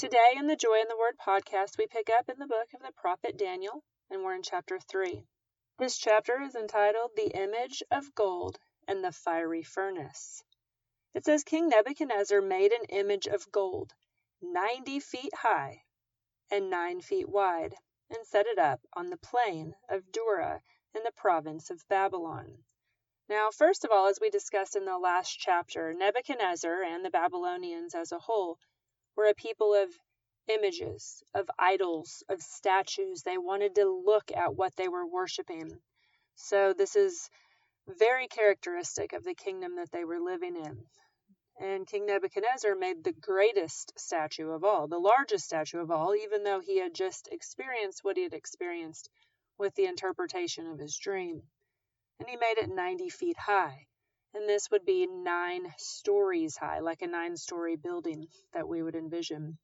Today, in the Joy in the Word podcast, we pick up in the book of the prophet Daniel, and we're in chapter 3. This chapter is entitled The Image of Gold and the Fiery Furnace. It says King Nebuchadnezzar made an image of gold, 90 feet high and 9 feet wide, and set it up on the plain of Dura in the province of Babylon. Now, first of all, as we discussed in the last chapter, Nebuchadnezzar and the Babylonians as a whole were a people of images, of idols, of statues. They wanted to look at what they were worshiping. So, this is very characteristic of the kingdom that they were living in. And King Nebuchadnezzar made the greatest statue of all, the largest statue of all, even though he had just experienced what he had experienced with the interpretation of his dream. And he made it 90 feet high and this would be nine stories high, like a nine story building that we would envision.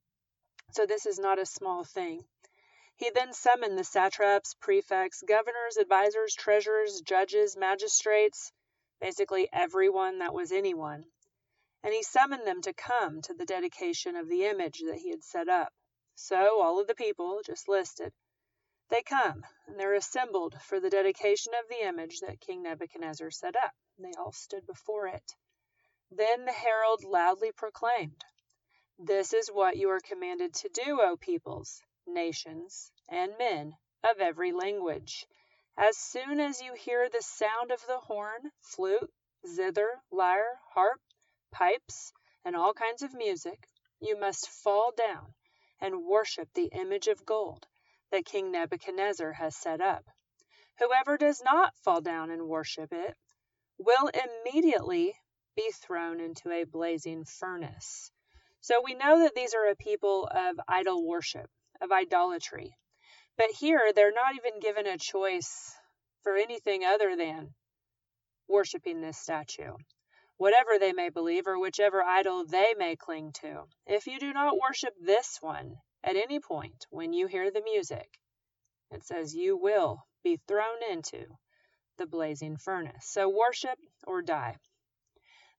So this is not a small thing. He then summoned the satraps, prefects, governors, advisors, treasurers, judges, magistrates, basically everyone that was anyone. And he summoned them to come to the dedication of the image that he had set up. So all of the people, just listed, they come and they're assembled for the dedication of the image that King Nebuchadnezzar set up. They all stood before it. Then the herald loudly proclaimed, This is what you are commanded to do, O peoples, nations, and men of every language. As soon as you hear the sound of the horn, flute, zither, lyre, harp, pipes, and all kinds of music, you must fall down and worship the image of gold that King Nebuchadnezzar has set up. Whoever does not fall down and worship it will immediately be thrown into a blazing furnace. So we know that these are a people of idol worship, of idolatry. But here they're not even given a choice for anything other than worshiping this statue, whatever they may believe or whichever idol they may cling to. If you do not worship this one at any point when you hear the music, it says you will be thrown into the blazing furnace. So worship or die.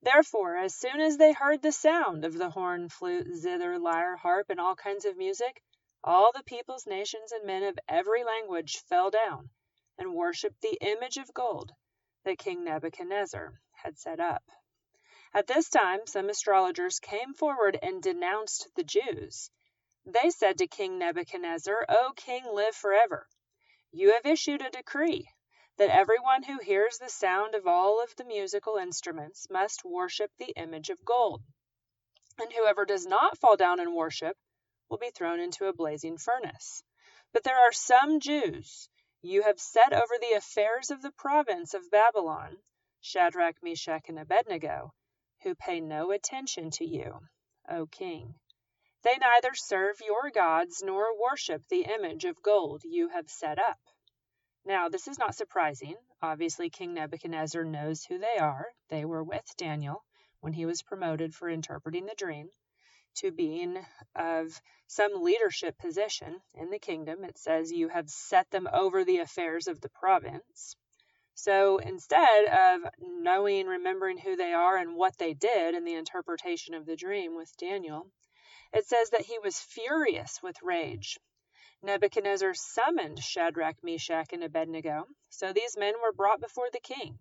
Therefore, as soon as they heard the sound of the horn, flute, zither, lyre, harp, and all kinds of music, all the peoples, nations, and men of every language fell down and worshipped the image of gold that King Nebuchadnezzar had set up. At this time, some astrologers came forward and denounced the Jews. They said to King Nebuchadnezzar, O king, live forever. You have issued a decree that everyone who hears the sound of all of the musical instruments must worship the image of gold. And whoever does not fall down and worship will be thrown into a blazing furnace. But there are some Jews you have set over the affairs of the province of Babylon, Shadrach, Meshach, and Abednego, who pay no attention to you, O king. They neither serve your gods nor worship the image of gold you have set up. Now, this is not surprising. Obviously, King Nebuchadnezzar knows who they are. They were with Daniel when he was promoted for interpreting the dream to being of some leadership position in the kingdom. It says, You have set them over the affairs of the province. So instead of knowing, remembering who they are and what they did in the interpretation of the dream with Daniel, it says that he was furious with rage Nebuchadnezzar summoned Shadrach, Meshach, and Abednego. So these men were brought before the king.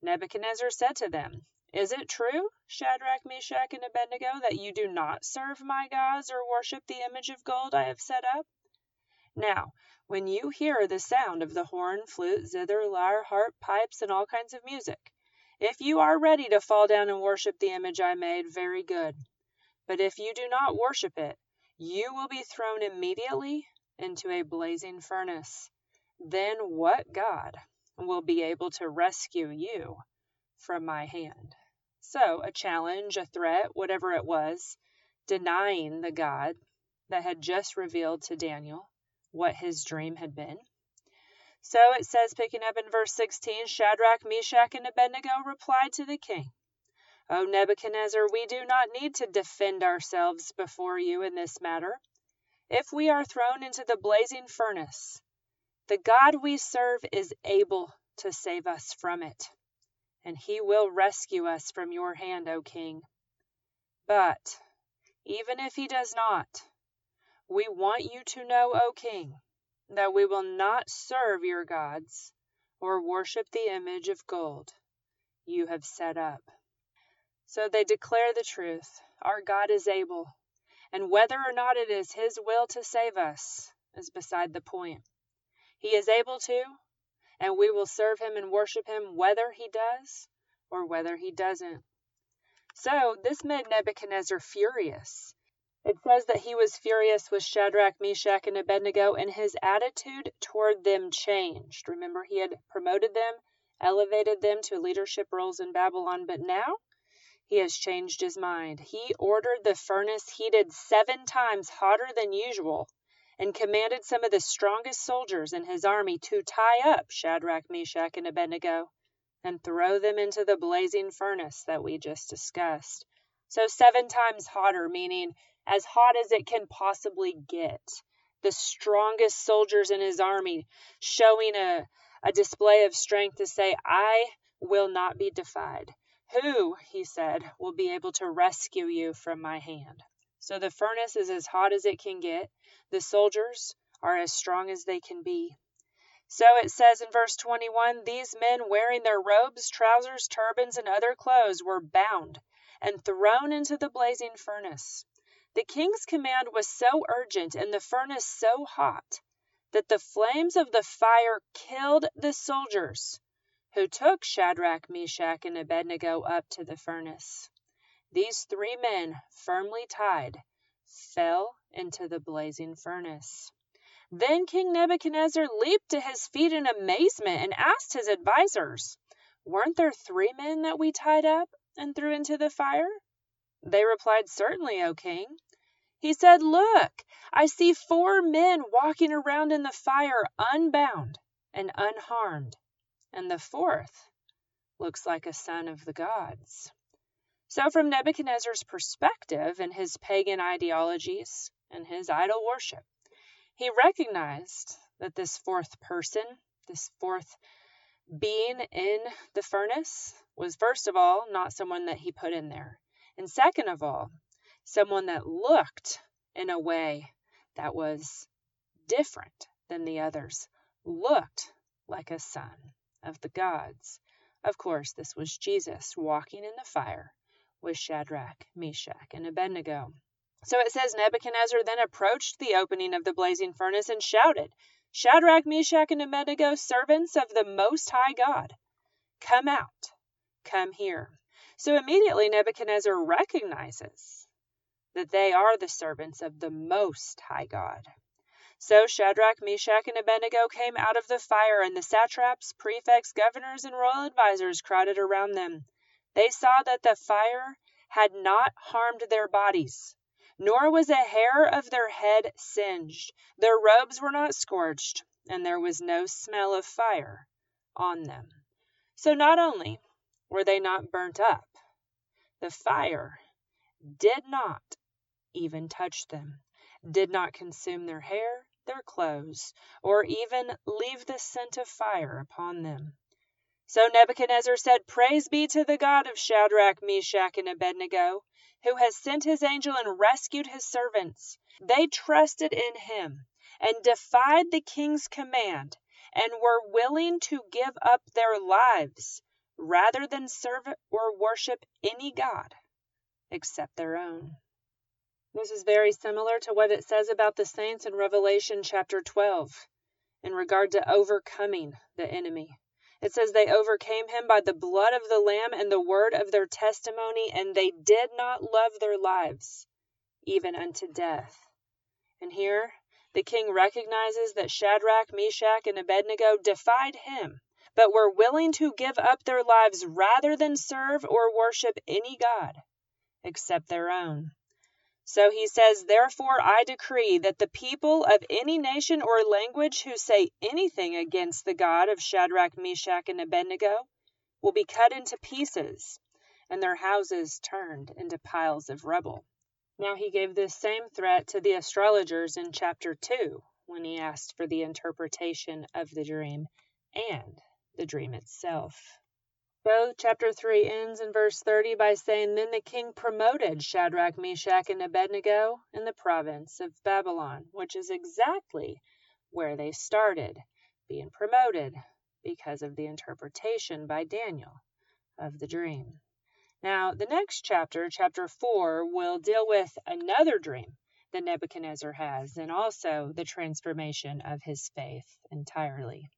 Nebuchadnezzar said to them, Is it true, Shadrach, Meshach, and Abednego, that you do not serve my gods or worship the image of gold I have set up? Now, when you hear the sound of the horn, flute, zither, lyre, harp, pipes, and all kinds of music, if you are ready to fall down and worship the image I made, very good. But if you do not worship it, you will be thrown immediately into a blazing furnace. Then what God will be able to rescue you from my hand? So, a challenge, a threat, whatever it was, denying the God that had just revealed to Daniel what his dream had been. So it says, picking up in verse 16 Shadrach, Meshach, and Abednego replied to the king, O Nebuchadnezzar, we do not need to defend ourselves before you in this matter. If we are thrown into the blazing furnace, the God we serve is able to save us from it, and he will rescue us from your hand, O king. But even if he does not, We want you to know, O king, that we will not serve your gods or worship the image of gold you have set up. So they declare the truth. Our God is able, and whether or not it is His will to save us is beside the point. He is able to, and we will serve Him and worship Him whether He does or whether He doesn't. So this made Nebuchadnezzar furious. It says that he was furious with Shadrach, Meshach, and Abednego, and his attitude toward them changed. Remember, he had promoted them, elevated them to leadership roles in Babylon, but now he has changed his mind. He ordered the furnace heated seven times hotter than usual and commanded some of the strongest soldiers in his army to tie up Shadrach, Meshach, and Abednego and throw them into the blazing furnace that we just discussed. So, seven times hotter, meaning as hot as it can possibly get. The strongest soldiers in his army showing a, a display of strength to say, I will not be defied. Who, he said, will be able to rescue you from my hand? So the furnace is as hot as it can get. The soldiers are as strong as they can be. So it says in verse 21 These men, wearing their robes, trousers, turbans, and other clothes, were bound and thrown into the blazing furnace. The king's command was so urgent and the furnace so hot that the flames of the fire killed the soldiers who took Shadrach, Meshach, and Abednego up to the furnace. These three men, firmly tied, fell into the blazing furnace. Then King Nebuchadnezzar leaped to his feet in amazement and asked his advisers, Weren't there three men that we tied up and threw into the fire? They replied, Certainly, O king. He said, Look, I see four men walking around in the fire unbound and unharmed, and the fourth looks like a son of the gods. So, from Nebuchadnezzar's perspective and his pagan ideologies and his idol worship, he recognized that this fourth person, this fourth being in the furnace, was first of all not someone that he put in there. And second of all, someone that looked in a way that was different than the others, looked like a son of the gods. Of course, this was Jesus walking in the fire with Shadrach, Meshach, and Abednego. So it says Nebuchadnezzar then approached the opening of the blazing furnace and shouted, Shadrach, Meshach, and Abednego, servants of the Most High God, come out, come here. So immediately Nebuchadnezzar recognizes that they are the servants of the Most High God. So Shadrach, Meshach, and Abednego came out of the fire, and the satraps, prefects, governors, and royal advisers crowded around them. They saw that the fire had not harmed their bodies nor was a hair of their head singed. Their robes were not scorched, and there was no smell of fire on them. So not only were they not burnt up, the fire did not even touch them, did not consume their hair, their clothes, or even leave the scent of fire upon them. So Nebuchadnezzar said, Praise be to the God of Shadrach, Meshach, and Abednego, who has sent his angel and rescued his servants. They trusted in him and defied the king's command and were willing to give up their lives rather than serve or worship any god except their own. This is very similar to what it says about the saints in Revelation chapter 12 in regard to overcoming the enemy. It says they overcame him by the blood of the Lamb and the word of their testimony, and they did not love their lives, even unto death. And here the king recognizes that Shadrach, Meshach, and Abednego defied him, but were willing to give up their lives rather than serve or worship any god except their own. So he says, Therefore I decree that the people of any nation or language who say anything against the God of Shadrach, Meshach, and Abednego will be cut into pieces, and their houses turned into piles of rubble. Now he gave this same threat to the astrologers in chapter 2 when he asked for the interpretation of the dream and the dream itself. So, chapter 3 ends in verse 30 by saying, Then the king promoted Shadrach, Meshach, and Abednego in the province of Babylon, which is exactly where they started being promoted because of the interpretation by Daniel of the dream. Now, the next chapter, chapter 4, will deal with another dream that Nebuchadnezzar has and also the transformation of his faith entirely.